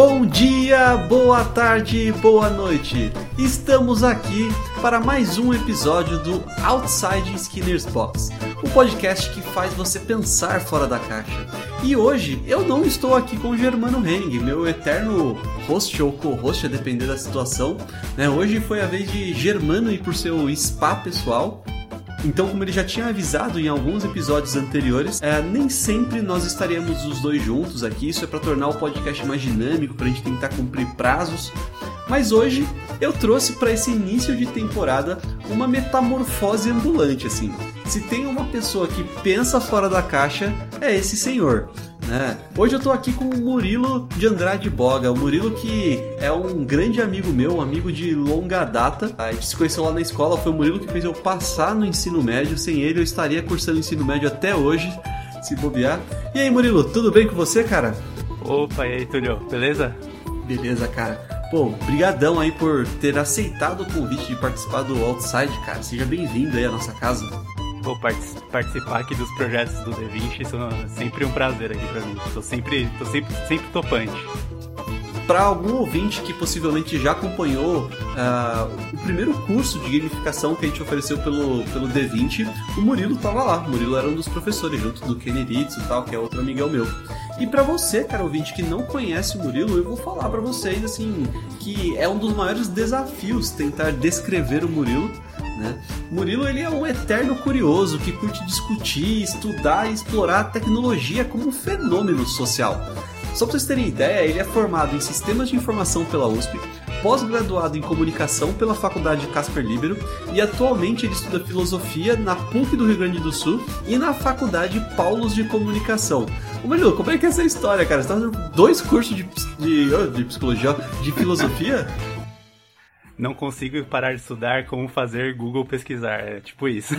Bom dia, boa tarde, boa noite. Estamos aqui para mais um episódio do Outside Skinner's Box, o podcast que faz você pensar fora da caixa. E hoje eu não estou aqui com o Germano Heng, meu eterno host ou co-host, a depender da situação. Né? Hoje foi a vez de Germano ir por seu spa pessoal. Então, como ele já tinha avisado em alguns episódios anteriores, é, nem sempre nós estaremos os dois juntos aqui. Isso é para tornar o podcast mais dinâmico, para a gente tentar cumprir prazos. Mas hoje eu trouxe para esse início de temporada uma metamorfose ambulante, assim. Se tem uma pessoa que pensa fora da caixa, é esse senhor. Né? Hoje eu tô aqui com o Murilo de Andrade Boga, o Murilo que é um grande amigo meu, um amigo de longa data. A gente se conheceu lá na escola, foi o Murilo que fez eu passar no ensino médio. Sem ele eu estaria cursando ensino médio até hoje, se bobear. E aí, Murilo, tudo bem com você, cara? Opa, e aí, Túlio, beleza? Beleza, cara. Pô, brigadão aí por ter aceitado o convite de participar do Outside, cara. Seja bem-vindo aí à nossa casa vou participar aqui dos projetos do D20, isso é sempre um prazer aqui para mim. Tô sempre, tô sempre, sempre topante. Para algum ouvinte que possivelmente já acompanhou uh, o primeiro curso de gamificação que a gente ofereceu pelo, pelo D20, o Murilo tava lá. O Murilo era um dos professores, junto do Keniritsu e tal, que é outro amigão meu. E para você, cara ouvinte, que não conhece o Murilo, eu vou falar para vocês assim que é um dos maiores desafios tentar descrever o Murilo né? Murilo ele é um eterno curioso que curte discutir, estudar e explorar a tecnologia como um fenômeno social. Só para vocês terem ideia, ele é formado em Sistemas de Informação pela USP, pós-graduado em Comunicação pela Faculdade Casper Libero e atualmente ele estuda Filosofia na PUC do Rio Grande do Sul e na Faculdade Paulos de Comunicação. Ô Murilo, como é que é essa história, cara? Você tá fazendo dois cursos de, de, de psicologia, de filosofia? não consigo parar de estudar como fazer Google pesquisar. É tipo isso.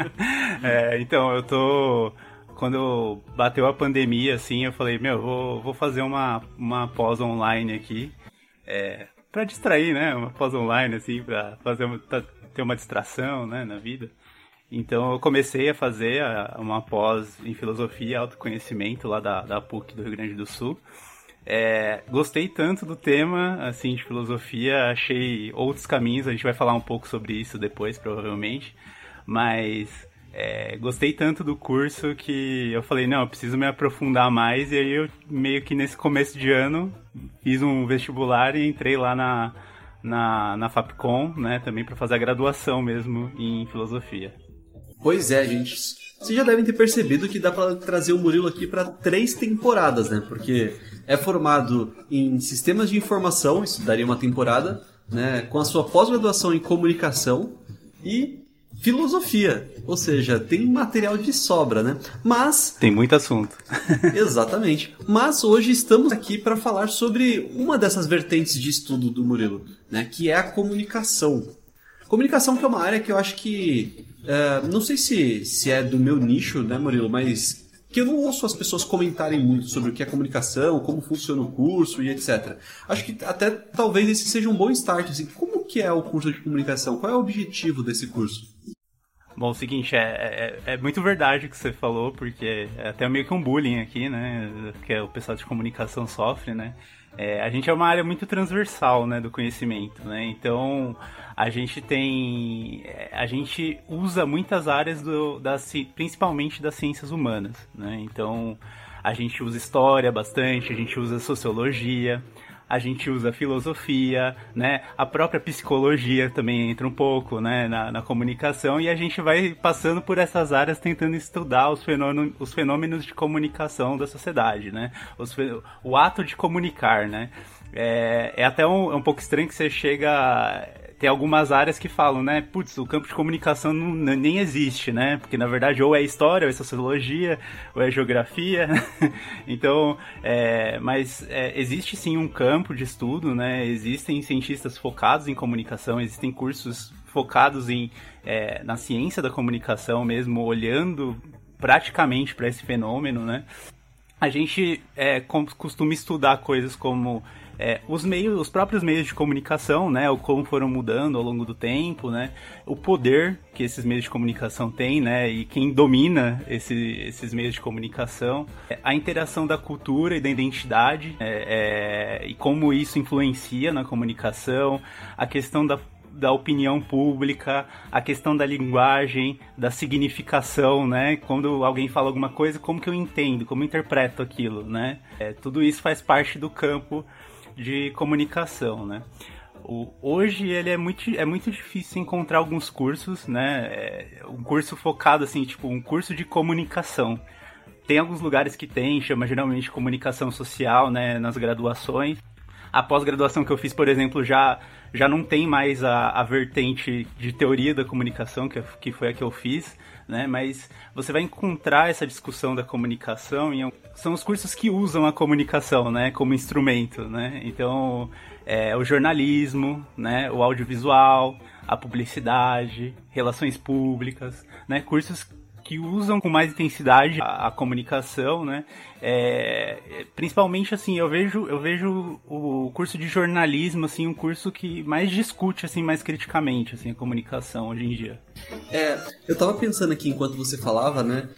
é, então, eu tô. Quando bateu a pandemia, assim, eu falei, meu, vou, vou fazer uma, uma pós online aqui. É, pra distrair, né? Uma pós online, assim, pra fazer uma, ter uma distração, né, na vida. Então eu comecei a fazer uma pós em filosofia e autoconhecimento lá da, da PUC do Rio Grande do Sul. É, gostei tanto do tema, assim, de filosofia, achei outros caminhos, a gente vai falar um pouco sobre isso depois, provavelmente, mas é, gostei tanto do curso que eu falei, não, eu preciso me aprofundar mais, e aí eu meio que nesse começo de ano fiz um vestibular e entrei lá na, na, na Fapcom, né, também para fazer a graduação mesmo em filosofia. Pois é, gente. Vocês já devem ter percebido que dá para trazer o Murilo aqui para três temporadas, né? Porque é formado em sistemas de informação, isso daria uma temporada, né, com a sua pós-graduação em comunicação e filosofia, ou seja, tem material de sobra, né? Mas tem muito assunto. exatamente. Mas hoje estamos aqui para falar sobre uma dessas vertentes de estudo do Murilo, né, que é a comunicação. Comunicação que é uma área que eu acho que uh, não sei se, se é do meu nicho, né, Murilo, mas que eu não ouço as pessoas comentarem muito sobre o que é comunicação, como funciona o curso e etc. Acho que até talvez esse seja um bom start. Assim, como que é o curso de comunicação? Qual é o objetivo desse curso? Bom, é o seguinte, é, é, é, muito verdade o que você falou, porque é até meio que um bullying aqui, né? Que o pessoal de comunicação sofre, né? É, a gente é uma área muito transversal, né, do conhecimento, né? Então, a gente tem a gente usa muitas áreas do, principalmente das ciências humanas né então a gente usa história bastante a gente usa sociologia a gente usa filosofia, né? A própria psicologia também entra um pouco, né? Na, na comunicação e a gente vai passando por essas áreas tentando estudar os fenômenos, os fenômenos de comunicação da sociedade, né? Os, o ato de comunicar, né? É, é até um, é um pouco estranho que você chega tem algumas áreas que falam, né? Putz, o campo de comunicação não, nem existe, né? Porque na verdade ou é história, ou é sociologia, ou é geografia. então, é, mas é, existe sim um campo de estudo, né? Existem cientistas focados em comunicação, existem cursos focados em, é, na ciência da comunicação mesmo, olhando praticamente para esse fenômeno, né? a gente é, costuma estudar coisas como é, os meios, os próprios meios de comunicação, né, o como foram mudando ao longo do tempo, né, o poder que esses meios de comunicação têm, né, e quem domina esse, esses meios de comunicação, a interação da cultura e da identidade é, é, e como isso influencia na comunicação, a questão da da opinião pública, a questão da linguagem, da significação, né? Quando alguém fala alguma coisa, como que eu entendo, como eu interpreto aquilo, né? É, tudo isso faz parte do campo de comunicação, né? O, hoje ele é muito, é muito difícil encontrar alguns cursos, né? É, um curso focado assim, tipo um curso de comunicação. Tem alguns lugares que tem, chama geralmente comunicação social, né? Nas graduações. A pós-graduação que eu fiz, por exemplo, já já não tem mais a, a vertente de teoria da comunicação, que, que foi a que eu fiz, né? Mas você vai encontrar essa discussão da comunicação em são os cursos que usam a comunicação, né, como instrumento, né? Então, é, o jornalismo, né, o audiovisual, a publicidade, relações públicas, né, cursos que usam com mais intensidade a, a comunicação, né? É, principalmente assim, eu vejo, eu vejo o curso de jornalismo assim um curso que mais discute assim mais criticamente assim a comunicação hoje em dia. É, eu tava pensando aqui enquanto você falava, né?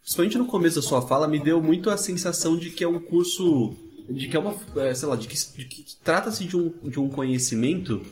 Principalmente no começo da sua fala, me deu muito a sensação de que é um curso de que é uma, é, sei lá, de que, que trata-se de um, de um conhecimento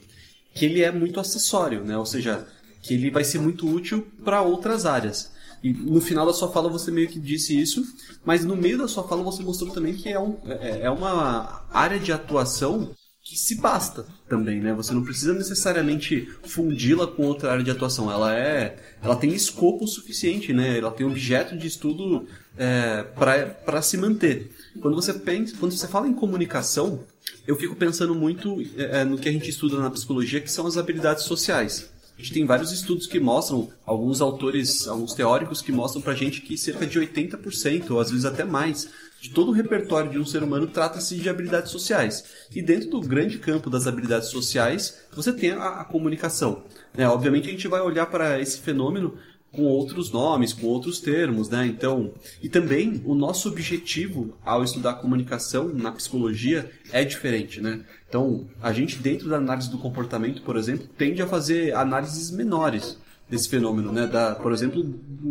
que ele é muito acessório, né? Ou seja, que ele vai ser muito útil para outras áreas. E no final da sua fala você meio que disse isso, mas no meio da sua fala você mostrou também que é, um, é, é uma área de atuação que se basta também, né? Você não precisa necessariamente fundi-la com outra área de atuação. Ela é, ela tem escopo suficiente, né? Ela tem objeto de estudo é, para se manter. Quando você pensa, quando você fala em comunicação, eu fico pensando muito é, no que a gente estuda na psicologia, que são as habilidades sociais. A gente tem vários estudos que mostram, alguns autores, alguns teóricos que mostram pra gente que cerca de 80%, ou às vezes até mais, de todo o repertório de um ser humano trata-se de habilidades sociais. E dentro do grande campo das habilidades sociais, você tem a, a comunicação. Né? Obviamente a gente vai olhar para esse fenômeno com outros nomes, com outros termos, né? Então, e também o nosso objetivo ao estudar comunicação na psicologia é diferente, né? Então, a gente dentro da análise do comportamento, por exemplo, tende a fazer análises menores desse fenômeno, né? Da, por exemplo,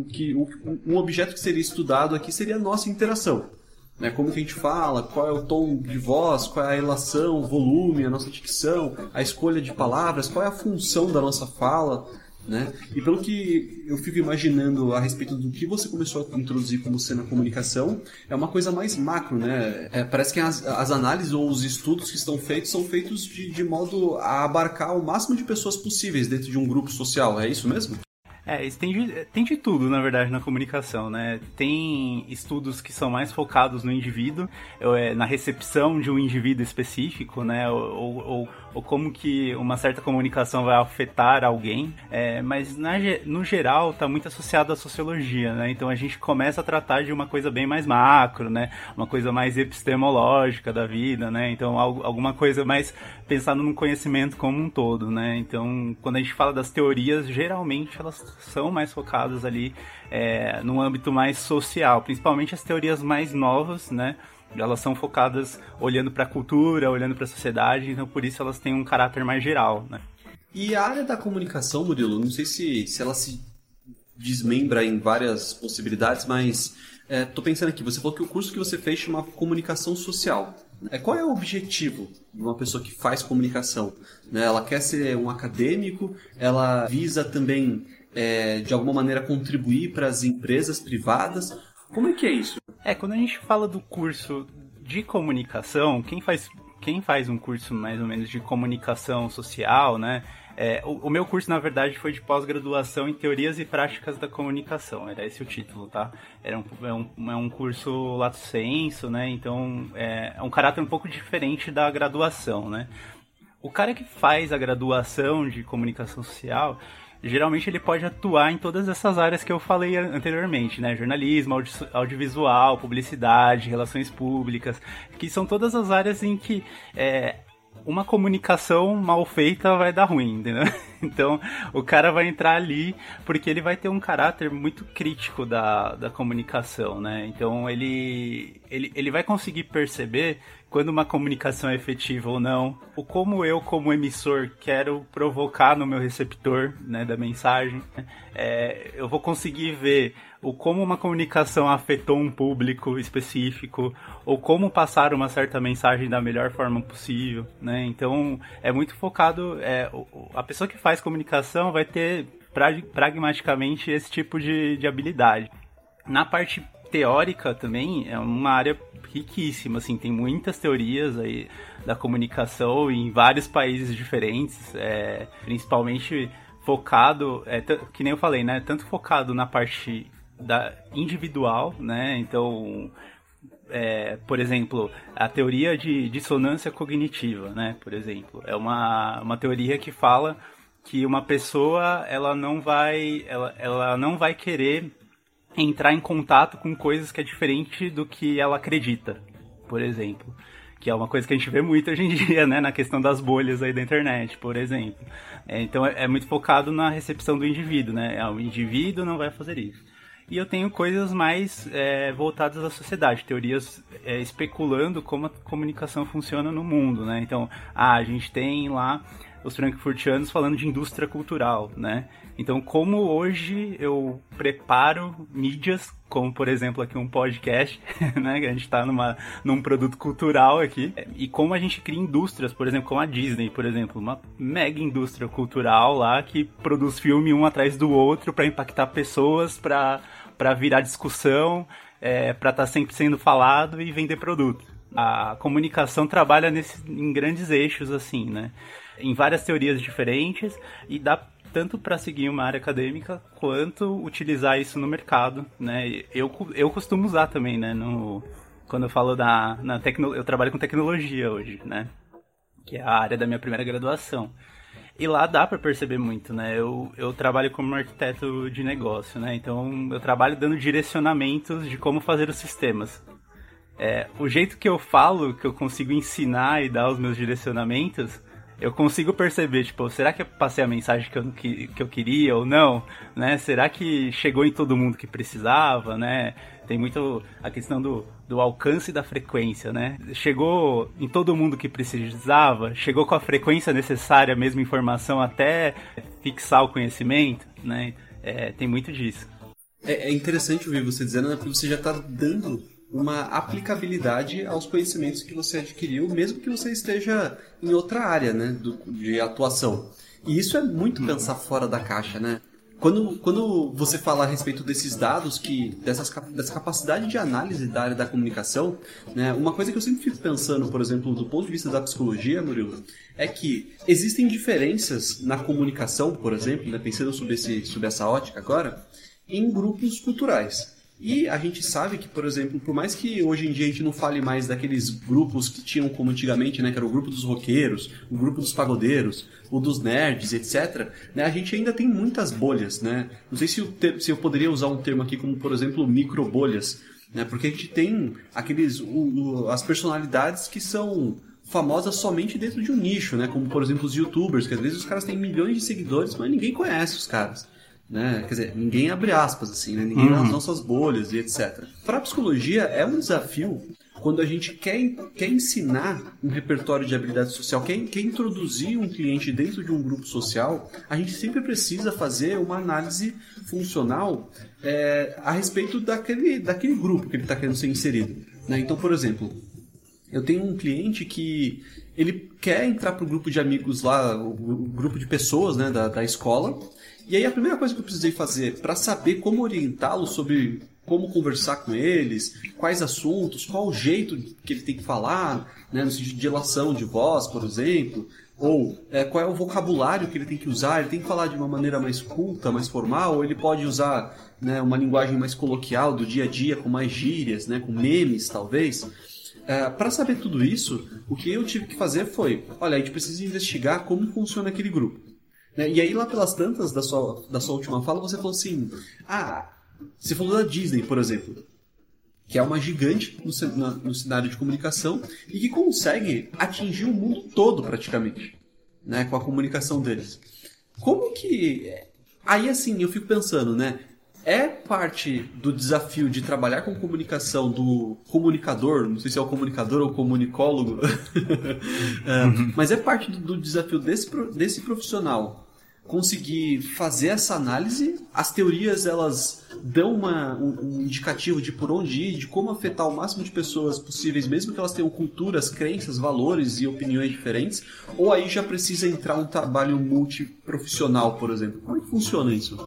que um objeto que seria estudado aqui seria a nossa interação. Né, como que a gente fala, qual é o tom de voz, qual é a relação, o volume, a nossa dicção, a escolha de palavras, qual é a função da nossa fala. Né? E pelo que eu fico imaginando a respeito do que você começou a introduzir como cena comunicação, é uma coisa mais macro, né? É, parece que as, as, análises ou os estudos que estão feitos são feitos de, de modo a abarcar o máximo de pessoas possíveis dentro de um grupo social, é isso mesmo? É, tem de, tem de tudo, na verdade, na comunicação, né? Tem estudos que são mais focados no indivíduo, é, na recepção de um indivíduo específico, né? Ou, ou, ou como que uma certa comunicação vai afetar alguém, é, mas na, no geral está muito associado à sociologia, né? Então a gente começa a tratar de uma coisa bem mais macro, né? Uma coisa mais epistemológica da vida, né? Então alguma coisa mais pensando no conhecimento como um todo, né? Então quando a gente fala das teorias, geralmente elas são mais focadas ali é, no âmbito mais social, principalmente as teorias mais novas, né? Elas são focadas olhando para a cultura, olhando para a sociedade, então por isso elas têm um caráter mais geral, né? E a área da comunicação, Murilo, não sei se, se ela se desmembra em várias possibilidades, mas é, tô pensando aqui, você falou que o curso que você fez chama Comunicação Social. É, qual é o objetivo de uma pessoa que faz comunicação? Né? Ela quer ser um acadêmico, ela visa também é, de alguma maneira contribuir para as empresas privadas. Como é que é isso? É, quando a gente fala do curso de comunicação, quem faz, quem faz um curso mais ou menos de comunicação social, né? É, o, o, meu curso, na verdade, foi de pós-graduação em Teorias e Práticas da Comunicação, era esse o título, tá? Era um, é, um, é um curso lato senso, né? Então, é, é um caráter um pouco diferente da graduação, né? O cara que faz a graduação de comunicação social, geralmente ele pode atuar em todas essas áreas que eu falei anteriormente, né? Jornalismo, audi audiovisual, publicidade, relações públicas, que são todas as áreas em que é, uma comunicação mal feita vai dar ruim, entendeu? Então, o cara vai entrar ali porque ele vai ter um caráter muito crítico da, da comunicação, né? Então, ele, ele, ele vai conseguir perceber quando uma comunicação é efetiva ou não, o como eu, como emissor, quero provocar no meu receptor né, da mensagem. É, eu vou conseguir ver o como uma comunicação afetou um público específico, ou como passar uma certa mensagem da melhor forma possível, né? Então, é muito focado, é, a pessoa que faz comunicação vai ter pragmaticamente esse tipo de, de habilidade. Na parte teórica também, é uma área riquíssima, assim, tem muitas teorias aí da comunicação em vários países diferentes, é, principalmente focado, é, que nem eu falei, né, tanto focado na parte da individual, né? Então, é, por exemplo, a teoria de dissonância cognitiva, né? Por exemplo, é uma, uma teoria que fala que uma pessoa ela não vai ela, ela não vai querer entrar em contato com coisas que é diferente do que ela acredita, por exemplo. Que é uma coisa que a gente vê muito hoje em dia, né? Na questão das bolhas aí da internet, por exemplo. É, então é, é muito focado na recepção do indivíduo, né? O indivíduo não vai fazer isso e eu tenho coisas mais é, voltadas à sociedade, teorias é, especulando como a comunicação funciona no mundo, né? Então, ah, a gente tem lá os frankfurtianos falando de indústria cultural, né? Então, como hoje eu preparo mídias, como por exemplo aqui um podcast, né? Que a gente está num produto cultural aqui, e como a gente cria indústrias, por exemplo, como a Disney, por exemplo, uma mega indústria cultural lá que produz filme um atrás do outro para impactar pessoas, para virar discussão, é, para estar tá sempre sendo falado e vender produto. A comunicação trabalha nesse, em grandes eixos, assim, né? Em várias teorias diferentes e dá tanto para seguir uma área acadêmica quanto utilizar isso no mercado, né? Eu, eu costumo usar também, né? No, quando eu falo da na tecno, eu trabalho com tecnologia hoje, né? Que é a área da minha primeira graduação. E lá dá para perceber muito, né? Eu, eu trabalho como arquiteto de negócio, né? Então eu trabalho dando direcionamentos de como fazer os sistemas. É, o jeito que eu falo, que eu consigo ensinar e dar os meus direcionamentos, eu consigo perceber, tipo, será que eu passei a mensagem que eu, que, que eu queria ou não? Né? Será que chegou em todo mundo que precisava, né? Tem muito a questão do, do alcance da frequência, né? Chegou em todo mundo que precisava, chegou com a frequência necessária, a mesma informação até fixar o conhecimento, né? É, tem muito disso. É, é interessante ouvir você dizendo, né? Porque você já está dando uma aplicabilidade aos conhecimentos que você adquiriu, mesmo que você esteja em outra área, né, do, de atuação. E isso é muito pensar fora da caixa, né? Quando, quando você fala a respeito desses dados, que dessas, dessa capacidade de análise da área da comunicação, né, uma coisa que eu sempre fico pensando, por exemplo, do ponto de vista da psicologia, Murilo, é que existem diferenças na comunicação, por exemplo, né, pensando sobre, esse, sobre essa ótica agora, em grupos culturais. E a gente sabe que, por exemplo, por mais que hoje em dia a gente não fale mais daqueles grupos que tinham como antigamente, né, que era o grupo dos roqueiros, o grupo dos pagodeiros, o dos nerds, etc., né, a gente ainda tem muitas bolhas, né? Não sei se eu, se eu poderia usar um termo aqui como, por exemplo, microbolhas, né? Porque a gente tem aqueles o, o, as personalidades que são famosas somente dentro de um nicho, né? Como, por exemplo, os youtubers, que às vezes os caras têm milhões de seguidores, mas ninguém conhece os caras né? Quer dizer, ninguém abre aspas assim, né? Ninguém uhum. nas nossas bolhas e etc. Para a psicologia é um desafio quando a gente quer, quer ensinar um repertório de habilidade social, quer, quer introduzir um cliente dentro de um grupo social, a gente sempre precisa fazer uma análise funcional é, a respeito daquele, daquele grupo que ele está querendo ser inserido. Né? Então, por exemplo, eu tenho um cliente que ele quer entrar para o grupo de amigos lá, o, grupo de pessoas né, da, da escola, e aí a primeira coisa que eu precisei fazer para saber como orientá-lo sobre como conversar com eles, quais assuntos, qual o jeito que ele tem que falar, né, no sentido de relação de voz, por exemplo, ou é, qual é o vocabulário que ele tem que usar, ele tem que falar de uma maneira mais culta, mais formal, ou ele pode usar né, uma linguagem mais coloquial do dia a dia, com mais gírias, né, com memes talvez. É, para saber tudo isso, o que eu tive que fazer foi, olha, a gente precisa investigar como funciona aquele grupo. Né? E aí, lá pelas tantas da sua, da sua última fala, você falou assim: Ah, você falou da Disney, por exemplo. que é uma gigante no, no, cenário de comunicação e que consegue atingir o mundo todo praticamente, né, com a comunicação deles. Como que aí assim eu fico pensando, né? É parte do desafio de trabalhar com comunicação do comunicador, não sei se é o comunicador ou comunicólogo, é, mas é parte do, do desafio desse, desse profissional conseguir fazer essa análise. As teorias elas dão uma, um, um, indicativo de por onde ir, de como afetar o máximo de pessoas possíveis, mesmo que elas tenham culturas, crenças, valores e opiniões diferentes. Ou aí já precisa entrar um trabalho multiprofissional, por exemplo. Como é que funciona isso?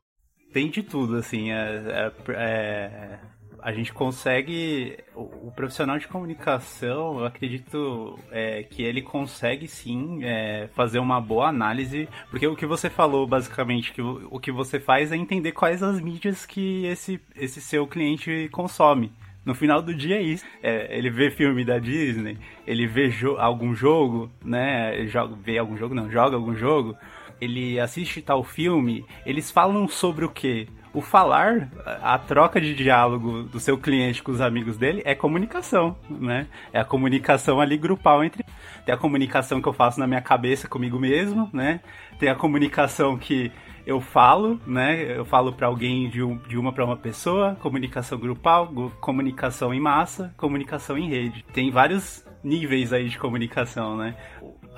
Tem de tudo, assim. é, é, é a gente consegue. O, o, profissional de comunicação, eu acredito é, que ele consegue sim é, fazer uma boa análise, porque o que você falou, basicamente, que o, o que você faz é entender quais as mídias que esse, esse seu cliente consome. No final do dia é isso. É, ele vê filme da Disney, ele vê jo algum jogo, né? Joga, vê algum jogo, não, joga algum jogo. Ele assiste tal filme, eles falam sobre o quê? O falar, a troca de diálogo do seu cliente com os amigos dele é comunicação, né? É a comunicação ali grupal entre. Tem a comunicação que eu faço na minha cabeça comigo mesmo, né? Tem a comunicação que eu falo, né? Eu falo para alguém de, um, de uma para uma pessoa, comunicação grupal, comunicação em massa, comunicação em rede. Tem vários níveis aí de comunicação, né?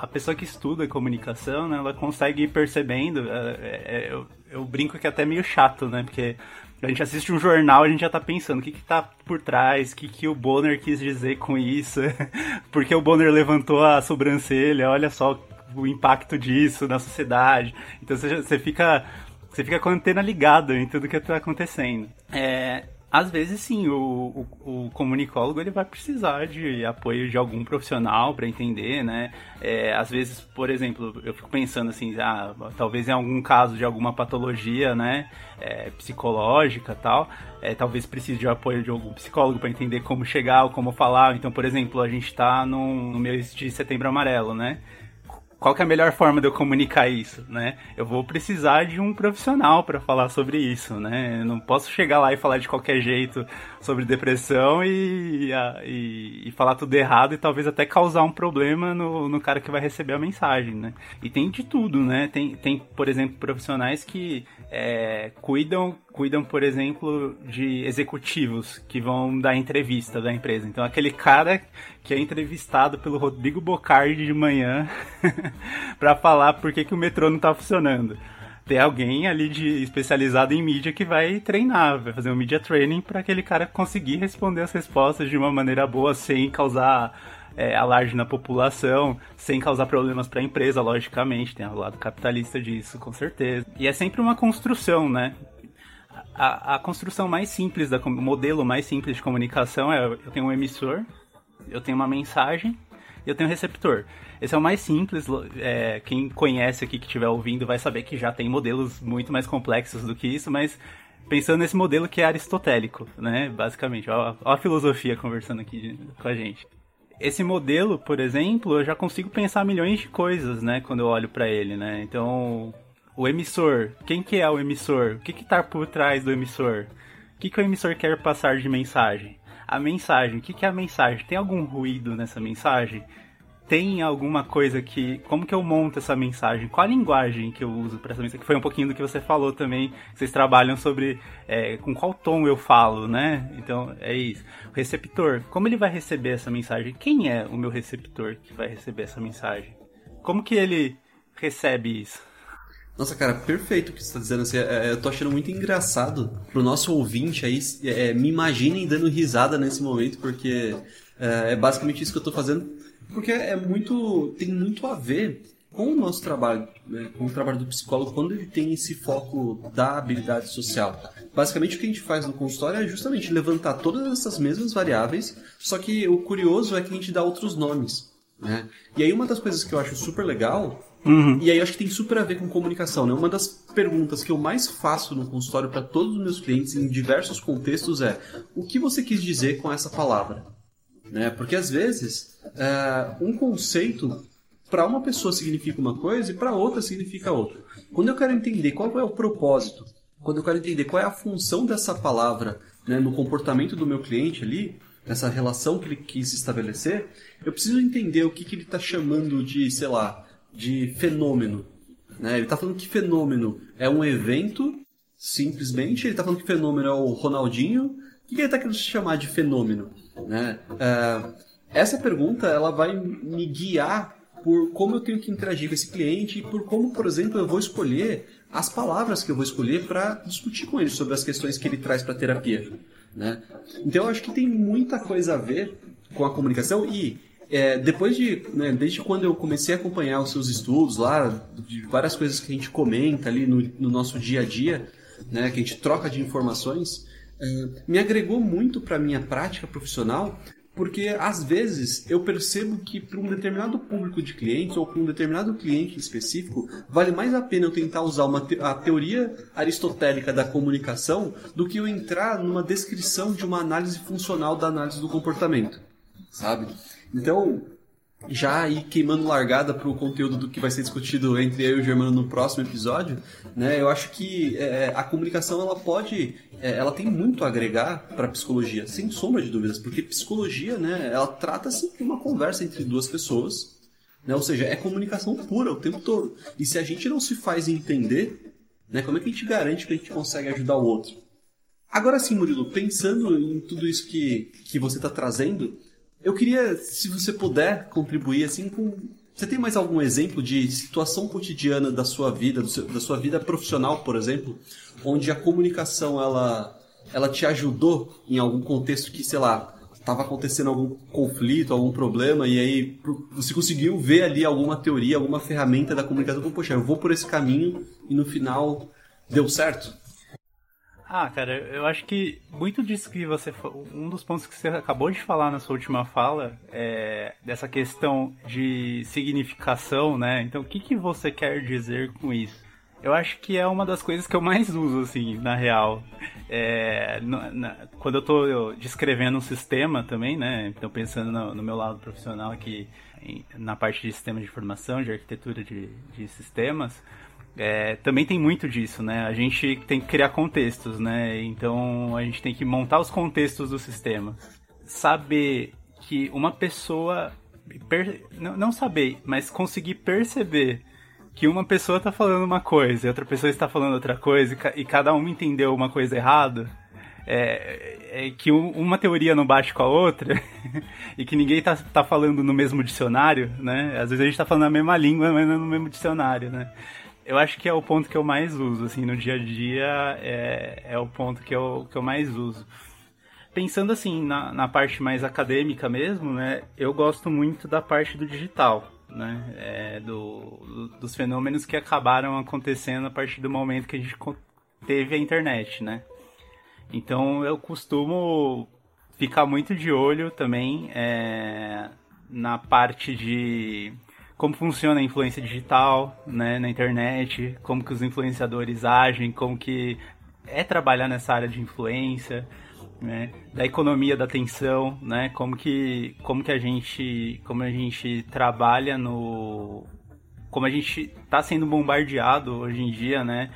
A pessoa que estuda comunicação, né, ela consegue ir percebendo. É, é, eu, eu brinco que é até meio chato, né? Porque a gente assiste um jornal, a gente já tá pensando o que que tá por trás, o que que o Bonner quis dizer com isso, porque o Bonner levantou a sobrancelha, olha só o impacto disso na sociedade. Então você, você fica você fica com a antena ligada em tudo que está acontecendo. É, às vezes sim, o, o, o, comunicólogo ele vai precisar de apoio de algum profissional para entender, né? É, às vezes, por exemplo, eu fico pensando assim, ah, talvez em algum caso de alguma patologia, né, é, psicológica tal, é, talvez precise de apoio de algum psicólogo para entender como chegar ou como falar. Então, por exemplo, a gente está no mês de setembro amarelo, né? Qual é a melhor forma de eu comunicar isso, né? Eu vou precisar de um profissional para falar sobre isso, né? Eu não posso chegar lá e falar de qualquer jeito sobre depressão e, e, e, falar tudo errado e talvez até causar um problema no, no cara que vai receber a mensagem, né? E tem de tudo, né? Tem, tem por exemplo, profissionais que é, cuidam cuidam, por exemplo, de executivos que vão dar entrevista da empresa. Então, aquele cara que é entrevistado pelo Rodrigo Bocardi de manhã para falar por que, que o metrô não está funcionando. Tem alguém ali de especializado em mídia que vai treinar, vai fazer um media training para aquele cara conseguir responder as respostas de uma maneira boa sem causar é, alarde na população, sem causar problemas para a empresa, logicamente. Tem o lado capitalista disso, com certeza. E é sempre uma construção, né? A, a construção mais simples, da, o modelo mais simples de comunicação é eu tenho um emissor, eu tenho uma mensagem e eu tenho um receptor. Esse é o mais simples. É, quem conhece aqui que estiver ouvindo vai saber que já tem modelos muito mais complexos do que isso, mas pensando nesse modelo que é aristotélico, né? Basicamente, ó, ó a filosofia conversando aqui com a gente. Esse modelo, por exemplo, eu já consigo pensar milhões de coisas, né? Quando eu olho para ele, né? Então, o emissor, quem que é o emissor? O que que tá por trás do emissor? O que que o emissor quer passar de mensagem? A mensagem, o que que é a mensagem? Tem algum ruído nessa mensagem? Tem alguma coisa que. Como que eu monto essa mensagem? Qual a linguagem que eu uso para essa mensagem? Que foi um pouquinho do que você falou também. Vocês trabalham sobre é, com qual tom eu falo, né? Então é isso. O receptor, como ele vai receber essa mensagem? Quem é o meu receptor que vai receber essa mensagem? Como que ele recebe isso? Nossa, cara, perfeito o que você está dizendo. Assim, eu tô achando muito engraçado pro nosso ouvinte aí. É, é, me imaginem dando risada nesse momento, porque é, é, basicamente isso que eu tô fazendo. Porque é muito. tem muito a ver com o nosso trabalho, né, com o trabalho do psicólogo, quando ele tem esse foco da habilidade social. Basicamente, o que a gente faz no consultório é justamente levantar todas essas mesmas variáveis, só que o curioso é que a gente dá outros nomes. Né? E aí, uma das coisas que eu acho super legal Uhum. E aí eu acho que tem super a ver com comunicação, né? Uma das perguntas que eu mais faço no consultório para todos os meus clientes em diversos contextos é: o que você quis dizer com essa palavra? Né? Porque às vezes é, um conceito para uma pessoa significa uma coisa e para outra significa outra. Quando eu quero entender qual é o propósito, quando eu quero entender qual é a função dessa palavra né, no comportamento do meu cliente ali, nessa relação que ele quis estabelecer, eu preciso entender o que, que ele está chamando de, sei lá, de fenômeno. Né? Ele está falando que fenômeno é um evento, simplesmente, ele está falando que fenômeno é o Ronaldinho. O que, que ele está querendo chamar de fenômeno? Né? É, essa pergunta ela vai me guiar por como eu tenho que interagir com esse cliente e por como, por exemplo, eu vou escolher as palavras que eu vou escolher para discutir com ele sobre as questões que ele traz para a terapia. Né? Então eu acho que tem muita coisa a ver com a comunicação e é, depois de, né, desde quando eu comecei a acompanhar os seus estudos lá, de várias coisas que a gente comenta ali no, no nosso dia a dia, né, que a gente troca de informações, é, me agregou muito para minha prática profissional porque às vezes eu percebo que para um determinado público de clientes ou para um determinado cliente específico, vale mais a pena eu tentar usar uma te a teoria aristotélica da comunicação do que eu entrar numa descrição de uma análise funcional da análise do comportamento, sabe? Então, já aí queimando largada para o conteúdo do que vai ser discutido entre eu e o Germano no próximo episódio, né? Eu acho que é, a comunicação ela pode, é, ela tem muito a agregar para psicologia, sem sombra de dúvidas, porque psicologia, né? Ela trata-se de uma conversa entre duas pessoas, né? Ou seja, é comunicação pura o tempo todo. E se a gente não se faz entender, né? Como é que a gente garante que a gente consegue ajudar o outro? Agora sim, Murilo, pensando em tudo isso que, que você está trazendo, eu queria, se você puder contribuir assim com. Você tem mais algum exemplo de situação cotidiana da sua vida, seu, da sua vida profissional, por exemplo, onde a comunicação ela, ela te ajudou em algum contexto que, sei lá, estava acontecendo algum conflito, algum problema, e aí você conseguiu ver ali alguma teoria, alguma ferramenta da comunicação, poxa, eu vou por esse caminho e no final deu certo? Ah, cara, eu acho que muito disso que você. Um dos pontos que você acabou de falar na sua última fala é dessa questão de significação, né? Então, o que, que você quer dizer com isso? Eu acho que é uma das coisas que eu mais uso, assim, na real. É, no, na, quando eu tô descrevendo um sistema também, né? Então, pensando no, no meu lado profissional aqui, em, na parte de sistema de informação, de arquitetura de, de sistemas é, também tem muito disso, né? A gente tem que criar contextos, né? Então a gente tem que montar os contextos do sistema. Saber que uma pessoa. Per... Não, não saber, mas conseguir perceber que uma pessoa está falando uma coisa e outra pessoa está falando outra coisa e cada um entendeu uma coisa errada. É, é, que uma teoria não bate com a outra e que ninguém tá, tá falando no mesmo dicionário, né? Às vezes a gente tá falando a mesma língua, mas não no mesmo dicionário, né? Eu acho que é o ponto que eu mais uso, assim, no dia a dia é, é o ponto que eu, que eu mais uso. Pensando, assim, na, na parte mais acadêmica mesmo, né, eu gosto muito da parte do digital, né, é, do, dos fenômenos que acabaram acontecendo a partir do momento que a gente teve a internet, né. Então, eu costumo ficar muito de olho também é, na parte de como funciona a influência digital, né, na internet, como que os influenciadores agem, como que é trabalhar nessa área de influência, né, da economia da atenção, né, como que como que a gente como a gente trabalha no como a gente está sendo bombardeado hoje em dia, né,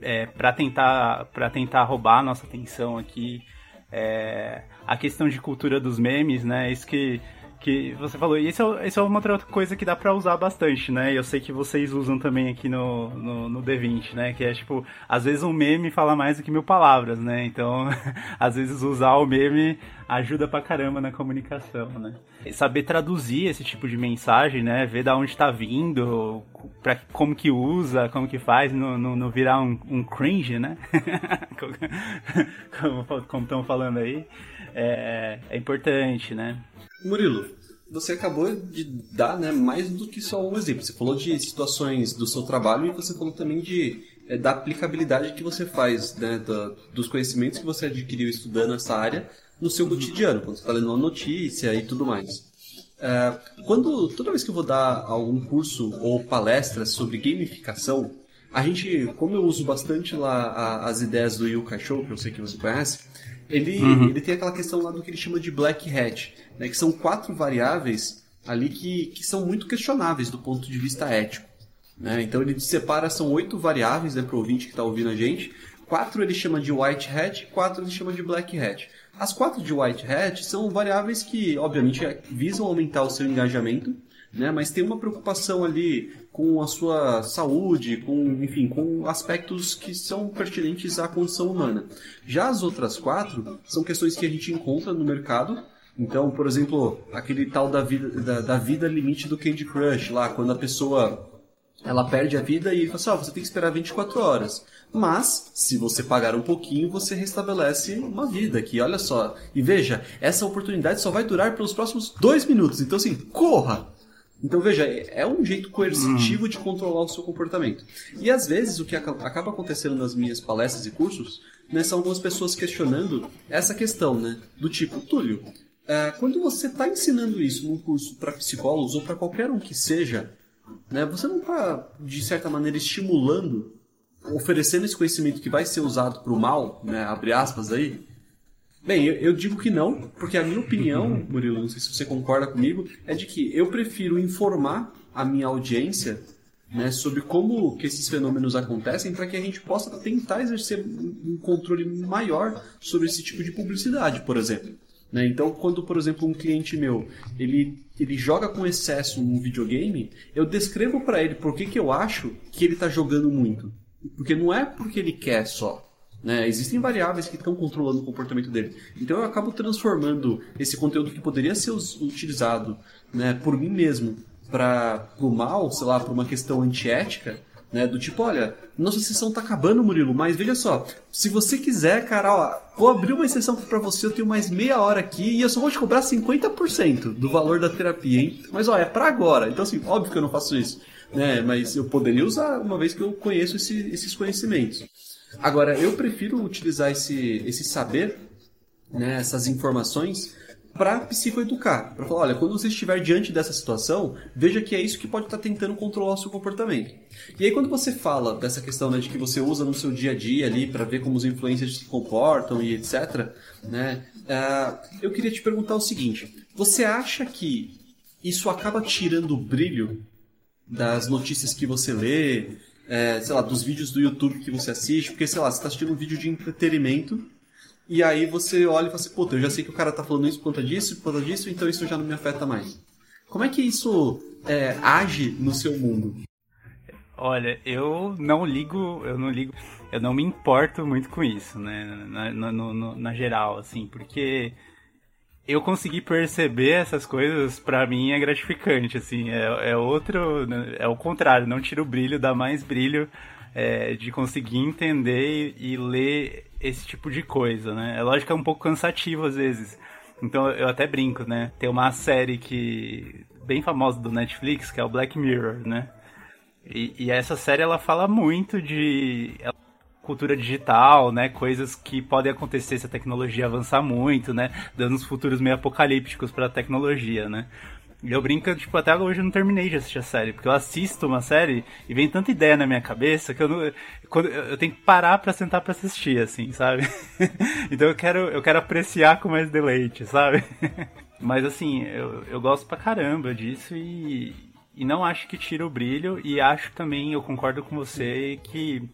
é, para tentar para tentar roubar a nossa atenção aqui, é, a questão de cultura dos memes, né, isso que que você falou. E isso é, é uma outra coisa que dá pra usar bastante, né? Eu sei que vocês usam também aqui no, no, no D20, né? Que é tipo, às vezes um meme fala mais do que mil palavras, né? Então, às vezes usar o meme ajuda pra caramba na comunicação, né? Saber traduzir esse tipo de mensagem, né? Ver da onde tá vindo, pra, como que usa, como que faz, não, virar um, um, cringe, né? como estão falando aí. É, é importante, né? Murilo, você acabou de dar né, mais do que só um exemplo. Você falou de situações do seu trabalho e você falou também de, é, da aplicabilidade que você faz, né, da, dos conhecimentos que você adquiriu estudando essa área no seu cotidiano, quando você está lendo uma notícia e tudo mais. É, quando toda vez que eu vou dar algum curso ou palestra sobre gamificação, a gente, como eu uso bastante lá a, as ideias do Yuka Show, que eu sei que você conhece, ele, uhum. ele tem aquela questão lá do que ele chama de black hat, né, que são quatro variáveis ali que, que são muito questionáveis do ponto de vista ético. Né? Então ele separa, são oito variáveis né, para o ouvinte que está ouvindo a gente, Quatro ele chama de white hat, quatro ele chama de black hat. As quatro de white hat são variáveis que, obviamente, visam aumentar o seu engajamento, né? Mas tem uma preocupação ali com a sua saúde, com, enfim, com aspectos que são pertinentes à condição humana. Já as outras quatro são questões que a gente encontra no mercado. Então, por exemplo, aquele tal da vida, da, da vida limite do Candy Crush, lá, quando a pessoa ela perde a vida e fala assim, você tem que esperar 24 horas. Mas, se você pagar um pouquinho, você restabelece uma vida aqui, olha só. E veja, essa oportunidade só vai durar pelos próximos dois minutos. Então, assim, corra! Então, veja, é um jeito coercitivo de controlar o seu comportamento. E, às vezes, o que acaba acontecendo nas minhas palestras e cursos né, são algumas pessoas questionando essa questão, né? Do tipo, Túlio, é, quando você está ensinando isso num curso para psicólogos ou para qualquer um que seja, né? Você não está, de certa maneira, estimulando, oferecendo esse conhecimento que vai ser usado para o mal, né? abre aspas aí? Bem, eu, eu, digo que não, porque a minha opinião, Murilo, não sei se você concorda comigo, é de que eu prefiro informar a minha audiência né, sobre como que esses fenômenos acontecem para que a gente possa tentar exercer um controle maior sobre esse tipo de publicidade, por exemplo. Né? Então, quando, por exemplo, um cliente meu ele, ele joga com excesso um videogame, eu descrevo para ele por que, que eu acho que ele está jogando muito. Porque não é porque ele quer só. Né? Existem variáveis que estão controlando o comportamento dele. Então eu acabo transformando esse conteúdo que poderia ser utilizado né, por mim mesmo para o mal, sei lá, para uma questão antiética, né? Do tipo, olha, nossa sessão tá acabando, Murilo, mas veja só, se você quiser, cara, ó, vou abrir uma exceção para você, eu tenho mais meia hora aqui e eu só vou te cobrar 50% do valor da terapia, hein? Mas ó, é para agora. Então assim, óbvio que eu não faço isso, né? Mas eu poderia usar uma vez que eu conheço esse, esses conhecimentos. Agora, eu prefiro utilizar esse, esse saber, né, essas informações para psicoeducar. Para falar, olha, quando você estiver diante dessa situação, veja que é isso que pode estar tá tentando controlar o seu comportamento. E aí quando você fala dessa questão né, de que você usa no seu dia a dia ali para ver como os influencers se comportam e etc, né, uh, eu queria te perguntar o seguinte: você acha que isso acaba tirando o brilho das notícias que você lê, é, sei lá, dos vídeos do YouTube que você assiste? Porque, sei lá, você está assistindo um vídeo de entretenimento e aí você olha e fala assim, puta, eu já sei que o cara tá falando isso por conta disso, por conta disso, então isso já não me afeta mais. Como é que isso é, age no seu mundo? Olha, eu não ligo, eu não ligo, eu não me importo muito com isso, né, na, na, no, na geral, assim, porque eu consegui perceber essas coisas, para mim é gratificante, assim, é, é outro, né, é o contrário, não tira o brilho, dá mais brilho é, de conseguir entender e, e ler esse tipo de coisa, né? É lógico que é um pouco cansativo às vezes. Então eu até brinco, né? Tem uma série que bem famosa do Netflix, que é o Black Mirror, né? E, e essa série ela fala muito de cultura digital, né? Coisas que podem acontecer se a tecnologia avançar muito, né? Dando uns futuros meio apocalípticos para a tecnologia, né? eu brinco, tipo, até hoje eu não terminei de assistir a série, porque eu assisto uma série e vem tanta ideia na minha cabeça que eu não. Quando, eu tenho que parar pra sentar pra assistir, assim, sabe? então eu quero, eu quero apreciar com mais deleite, sabe? Mas assim, eu, eu gosto pra caramba disso e, e não acho que tira o brilho, e acho também, eu concordo com você, que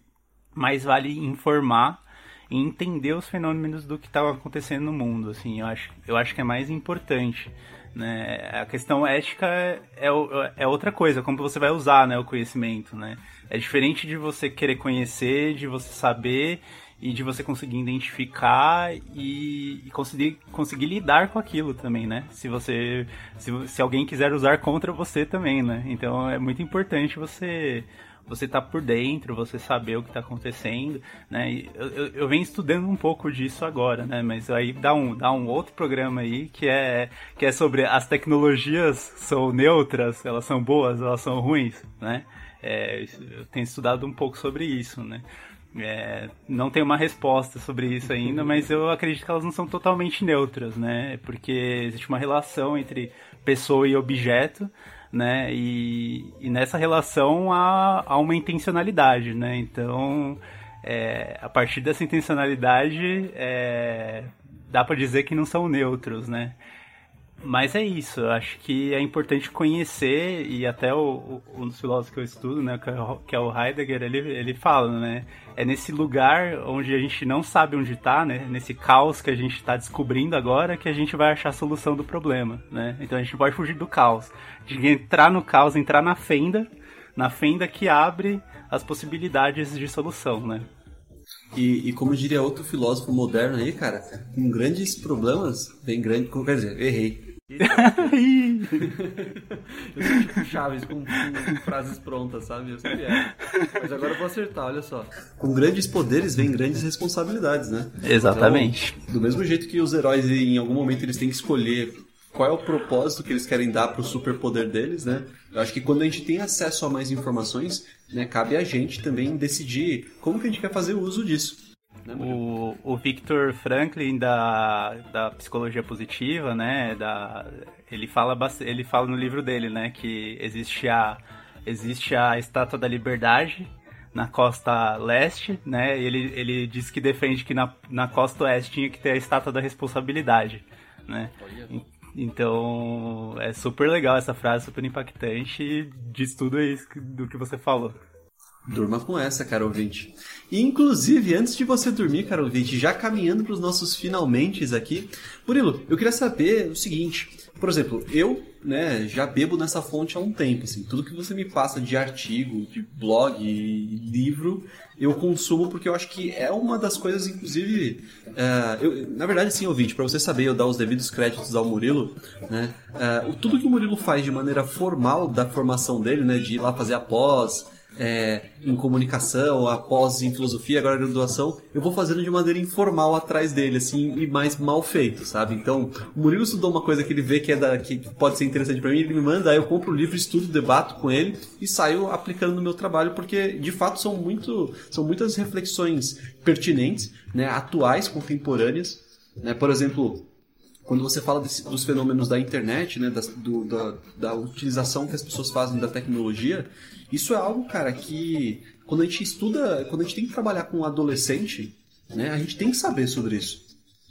mais vale informar e entender os fenômenos do que está acontecendo no mundo, assim, eu acho, eu acho que é mais importante. Né? A questão ética é, é outra coisa, como você vai usar né, o conhecimento. Né? É diferente de você querer conhecer, de você saber e de você conseguir identificar e, e conseguir, conseguir lidar com aquilo também, né? Se você se, se alguém quiser usar contra você também, né? Então é muito importante você você tá por dentro, você saber o que está acontecendo, né? Eu, eu, eu, venho estudando um pouco disso agora, né? Mas aí dá um, dá um outro programa aí que é, que é sobre as tecnologias são neutras, elas são boas, elas são ruins, né? É, eu tenho estudado um pouco sobre isso, né? É, não tenho uma resposta sobre isso ainda, mas eu acredito que elas não são totalmente neutras, né? Porque existe uma relação entre pessoa e objeto, né? E, e nessa relação há, há, uma intencionalidade, né? Então, é, a partir dessa intencionalidade, é, dá para dizer que não são neutros, né? Mas é isso, eu acho que é importante conhecer, e até o, o, um dos filósofos que eu estudo, né, que é o é Heidegger, ele, ele fala, né, é nesse lugar onde a gente não sabe onde está, né, nesse caos que a gente está descobrindo agora, que a gente vai achar a solução do problema, né, então a gente pode fugir do caos, de entrar no caos, entrar na fenda, na fenda que abre as possibilidades de solução, né. E, e, como diria outro filósofo moderno aí, cara, com grandes problemas vem grande. Quer dizer, errei. eu sou tipo Chaves com, com, frases prontas, sabe? Eu sempre. Mas agora eu vou acertar, olha só. Com grandes poderes vem grandes responsabilidades, né? Exatamente. Então, do mesmo jeito que os heróis em algum momento eles têm que escolher qual é o propósito que eles querem dar para o superpoder deles, né? Eu acho que quando a gente tem acesso a mais informações, né, cabe a gente também decidir como que a gente quer fazer o uso disso. O, o Victor Franklin da, da psicologia positiva, né, da, ele fala ele fala no livro dele, né, que existe a existe a estátua da liberdade na costa leste, né? E ele, ele diz que defende que na, na costa oeste tinha que ter a estátua da responsabilidade, né? Então é super legal essa frase, super impactante e diz tudo isso do que você falou. Durma com essa, cara ouvinte. E, inclusive, antes de você dormir, cara ouvinte, já caminhando para os nossos finalmente aqui, Murilo, eu queria saber o seguinte. Por exemplo, eu né, já bebo nessa fonte há um tempo. Assim, tudo que você me passa de artigo, de blog, livro, eu consumo porque eu acho que é uma das coisas, inclusive. Uh, eu, na verdade, sim, ouvinte, para você saber, eu dar os devidos créditos ao Murilo, né, uh, tudo que o Murilo faz de maneira formal da formação dele, né, de ir lá fazer a pós é, em comunicação, após em filosofia, agora graduação, eu vou fazendo de maneira informal atrás dele, assim, e mais mal feito, sabe? Então, o Murilo estudou uma coisa que ele vê que, é da, que pode ser interessante para mim, ele me manda, aí eu compro o livro, estudo, debato com ele e saio aplicando no meu trabalho, porque de fato são, muito, são muitas reflexões pertinentes, né, atuais, contemporâneas. Né? Por exemplo, quando você fala desse, dos fenômenos da internet, né, da, do, da, da, utilização que as pessoas fazem da tecnologia, isso é algo, cara, que quando a gente estuda, quando a gente tem que trabalhar com um adolescente, né, a gente tem que saber sobre isso.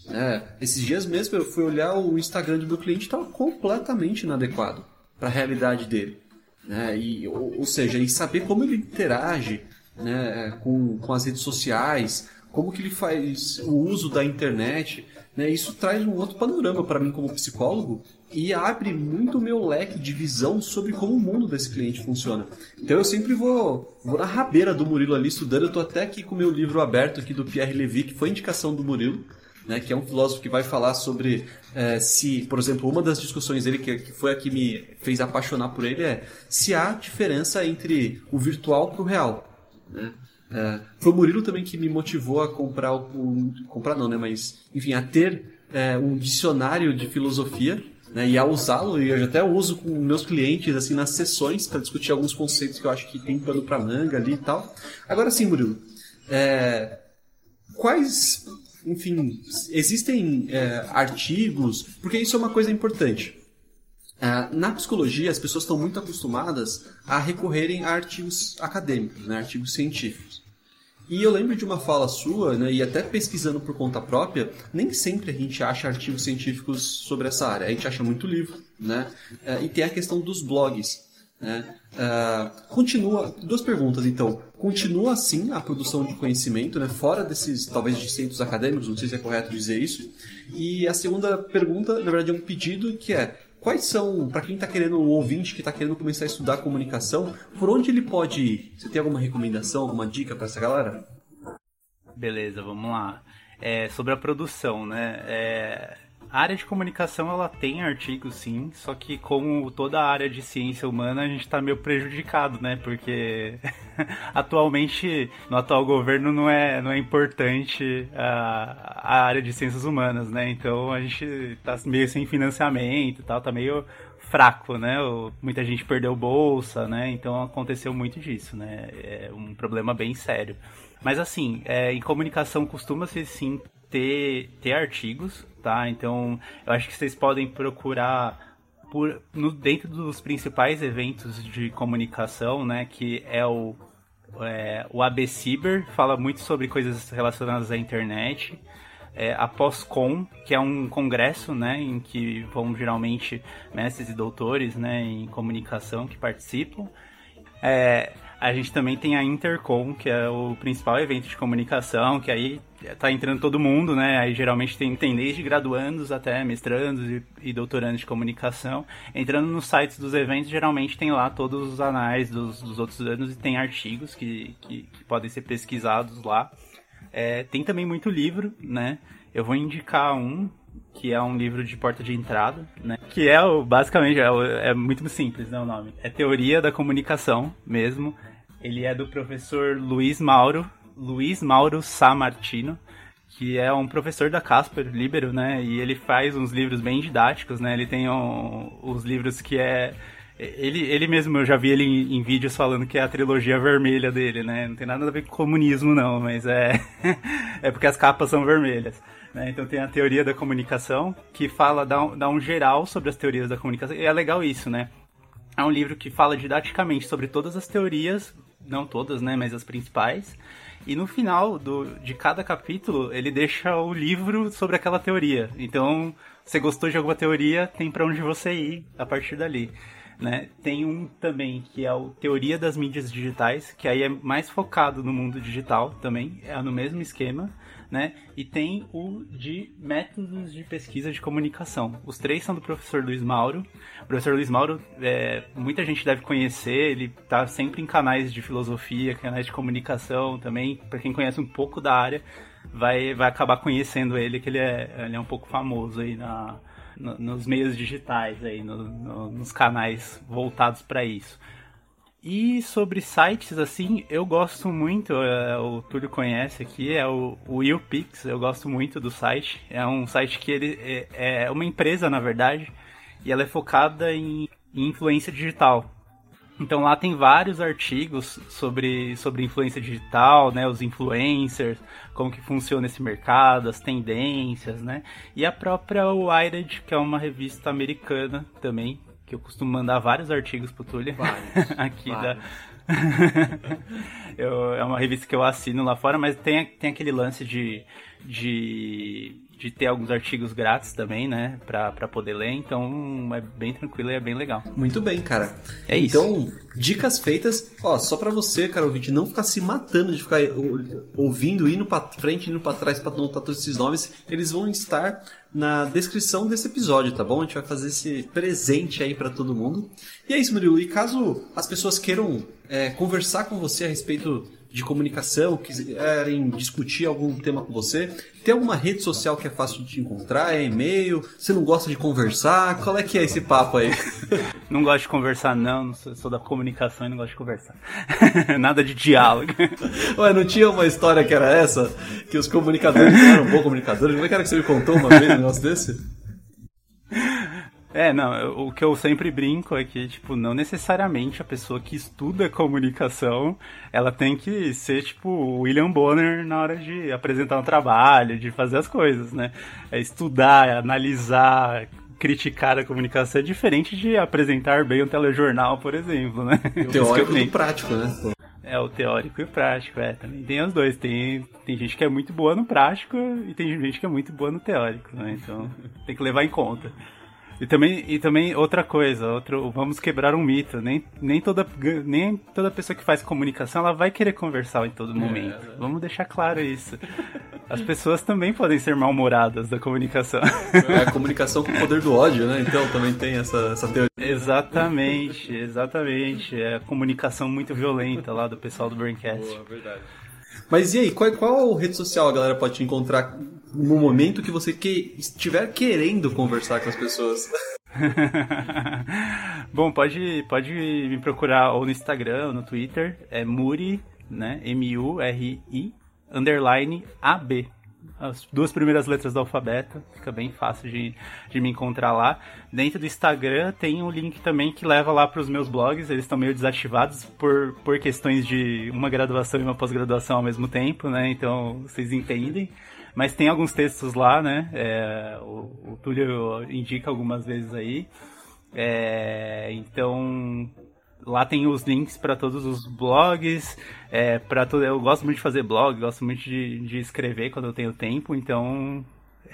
É, esses dias mesmo eu fui olhar o Instagram do meu cliente estava completamente inadequado para a realidade dele. Né? E, ou, ou, seja, e saber como ele interage né, com, com as redes sociais, como que ele faz o uso da internet. Né? Isso traz um outro panorama para mim como psicólogo e abre muito o meu leque de visão sobre como o mundo desse cliente funciona. Então eu sempre vou, vou na rabeira do Murilo ali estudando. Eu estou até aqui com o meu livro aberto aqui do Pierre Levy, que foi indicação do Murilo. Né, que é um filósofo que vai falar sobre é, se, por exemplo, uma das discussões dele, que, que foi a que me fez apaixonar por ele, é se há diferença entre o virtual para o real. Né? É, foi o Murilo também que me motivou a comprar o. comprar não, né? Mas, enfim, a ter é, um dicionário de filosofia né, e a usá-lo, e eu até uso com meus clientes assim nas sessões para discutir alguns conceitos que eu acho que tem pano para manga ali e tal. Agora sim, Murilo, é, quais, enfim, existem é, artigos, porque isso é uma coisa importante. É, na psicologia, as pessoas estão muito acostumadas a recorrerem a artigos acadêmicos, né, artigos científicos. E eu lembro de uma fala sua, né, e até pesquisando por conta própria, nem sempre a gente acha artigos científicos sobre essa área. A gente acha muito livro, né? É, e tem a questão dos blogs. Né? Uh, continua, duas perguntas então. Continua assim a produção de conhecimento, né? fora desses, talvez, de centros acadêmicos, não sei se é correto dizer isso. E a segunda pergunta, na verdade, é um pedido que é: Quais são, para quem está querendo, o ouvinte que está querendo começar a estudar comunicação, por onde ele pode ir? Você tem alguma recomendação, alguma dica para essa galera? Beleza, vamos lá. É, sobre a produção, né? É, a área de comunicação ela tem artigos sim, só que como toda a área de ciência humana a gente está meio prejudicado, né? Porque atualmente no atual governo não é, não é importante a, a área de ciências humanas, né? Então a gente está meio sem financiamento e tal, tá meio fraco, né? Muita gente perdeu bolsa, né? Então aconteceu muito disso, né? É um problema bem sério. Mas assim, é, em comunicação costuma-se sim ter, ter artigos, tá? Então, eu acho que vocês podem procurar por, no, dentro dos principais eventos de comunicação, né? Que é o, é, o AB Cyber, fala muito sobre coisas relacionadas à internet. é, a POSCOM, que é um congresso, né, em que vão geralmente mestres e doutores, né, em comunicação que participam. É, a gente também tem a Intercom, que é o principal evento de comunicação, que aí tá entrando todo mundo, né? Aí geralmente tem, tem desde graduandos até mestrandos e, e doutorandos de comunicação. Entrando nos sites dos eventos, geralmente tem lá todos os anais dos, dos outros anos e tem artigos que, que, que podem ser pesquisados lá. É, tem também muito livro, né? Eu vou indicar um que é um livro de porta de entrada, né? Que é o, basicamente, é, é, muito simples, né, o nome. É Teoria da Comunicação mesmo. Ele é do professor Luiz Mauro, Luiz Mauro Samartino, que é um professor da Casper Libero, né? E ele faz uns livros bem didáticos, né? Ele tem um, os livros que é ele, ele mesmo, eu já vi ele em, em, vídeos falando que é a trilogia vermelha dele, né? Não tem nada a ver com comunismo, não, mas é, é porque as capas são vermelhas. Né? Então tem a teoria da comunicação, que fala, dá um, dá um geral sobre as teorias da comunicação. E é legal isso, né? É um livro que fala didaticamente sobre todas as teorias, não todas, né? Mas as principais. E no final do, de cada capítulo, ele deixa o livro sobre aquela teoria. Então, você gostou de alguma teoria, tem para onde você ir a partir dali. Né? Tem um também que é o Teoria das Mídias Digitais, que aí é mais focado no mundo digital também, é no mesmo esquema, né? E tem o de Métodos de Pesquisa de Comunicação. Os três são do professor Luiz Mauro. O professor Luiz Mauro, é, muita gente deve conhecer, ele está sempre em canais de filosofia, canais de comunicação também, para quem conhece um pouco da área, vai, vai acabar conhecendo ele, que ele é, ele é um pouco famoso aí na, no, nos meios digitais, aí, no, no, nos canais voltados para isso. E sobre sites, assim, eu gosto muito, é, o Túlio conhece aqui, é o, o eu gosto muito do site. É um site que ele é, é uma empresa, na verdade, e ela é focada em, em influência digital. Então lá tem vários artigos sobre, sobre influência digital, né, os influencers, como que funciona esse mercado, as tendências, né? E a própria Wired, que é uma revista americana também, que eu costumo mandar vários artigos pro Túlio. Vários, aqui vários. da eu, é uma revista que eu assino lá fora, mas tem, tem aquele lance de, de de ter alguns artigos grátis também, né? Pra, pra poder ler. Então é bem tranquilo e é bem legal. Muito bem, cara. É isso. Então, dicas feitas. Ó, só pra você, cara, ouvinte, não ficar se matando de ficar ouvindo, indo pra frente, indo pra trás pra anotar todos esses nomes. Eles vão estar na descrição desse episódio, tá bom? A gente vai fazer esse presente aí para todo mundo. E é isso, Murilo. E caso as pessoas queiram é, conversar com você a respeito de comunicação, quiserem discutir algum tema com você, tem alguma rede social que é fácil de te encontrar? É e-mail? Você não gosta de conversar? Qual é que é esse papo aí? Não gosto de conversar, não. Sou da comunicação e não gosto de conversar. Nada de diálogo. Ué, não tinha uma história que era essa? Que os comunicadores eram bons comunicadores? Como é que era que você me contou uma vez um negócio desse? É, não, o que eu sempre brinco é que, tipo, não necessariamente a pessoa que estuda comunicação, ela tem que ser, tipo, William Bonner na hora de apresentar um trabalho, de fazer as coisas, né? É estudar, analisar, criticar a comunicação é diferente de apresentar bem um telejornal, por exemplo, né? O teórico e o prático, né? É, o teórico e o prático, é. Também tem os dois. Tem, tem gente que é muito boa no prático e tem gente que é muito boa no teórico, né? Então tem que levar em conta. E também, e também outra coisa, outro, vamos quebrar um mito. Nem, nem, toda, nem toda pessoa que faz comunicação ela vai querer conversar em todo momento. É, vamos deixar claro isso. As pessoas também podem ser mal-humoradas da comunicação. É a comunicação com o poder do ódio, né? Então também tem essa, essa teoria. Exatamente, exatamente. É a comunicação muito violenta lá do pessoal do Braincast. Boa, verdade. Mas e aí, qual, qual rede social a galera pode te encontrar no momento que você que estiver querendo conversar com as pessoas? Bom, pode, pode me procurar ou no Instagram ou no Twitter, é Muri, né? M-U-R-I, underline A-B as duas primeiras letras do alfabeto, fica bem fácil de, de me encontrar lá. Dentro do Instagram tem um link também que leva lá para os meus blogs, eles estão meio desativados por, por questões de uma graduação e uma pós-graduação ao mesmo tempo, né? Então vocês entendem. Mas tem alguns textos lá, né? É, o, o Túlio indica algumas vezes aí. É, então lá tem os links para todos os blogs, é, para. Eu gosto muito de fazer blog, gosto muito de, de escrever quando eu tenho tempo, então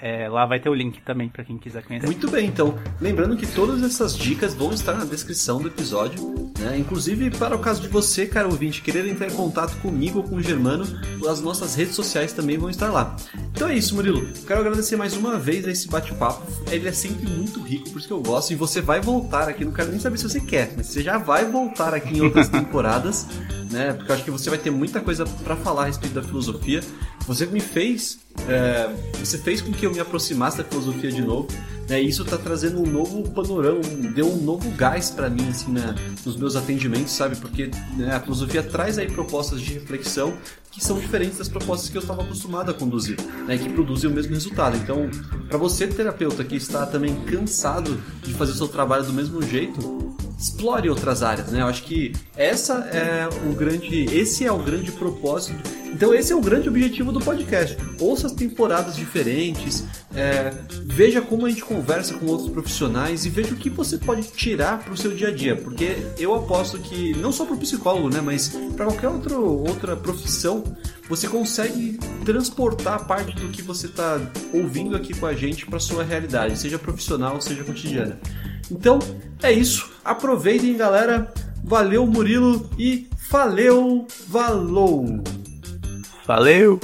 é, lá vai ter o link também para quem quiser conhecer. Muito bem, então. Lembrando que todas essas dicas vão estar na descrição do episódio. Né? Inclusive, para o caso de você, cara ouvinte, querer entrar em contato comigo ou com o Germano, as nossas redes sociais também vão estar lá. Então é isso, Murilo. Quero agradecer mais uma vez a esse bate-papo. Ele é sempre muito rico, por isso que eu gosto. E você vai voltar aqui, não quero nem saber se você quer, mas você já vai voltar aqui em outras temporadas, né? Porque eu acho que você vai ter muita coisa para falar a respeito da filosofia. Você me fez, é, você fez com que eu me aproximasse da filosofia de novo. Né? E isso está trazendo um novo panorama, deu um novo gás para mim assim, né, nos meus atendimentos, sabe? Porque né, a filosofia traz aí propostas de reflexão que são diferentes das propostas que eu estava acostumado a conduzir, né, que produzem o mesmo resultado. Então, para você terapeuta que está também cansado de fazer o seu trabalho do mesmo jeito, explore outras áreas, né? Eu acho que essa é o grande, esse é o grande propósito. Então esse é o grande objetivo do podcast. Ouça as temporadas diferentes, é, veja como a gente conversa com outros profissionais e veja o que você pode tirar para o seu dia a dia, porque eu aposto que não só para o psicólogo, né, mas para qualquer outro, outra profissão você consegue transportar parte do que você está ouvindo aqui com a gente para sua realidade, seja profissional, seja cotidiana. Então é isso. Aproveitem, galera. Valeu, Murilo. E valeu, valou. Valeu.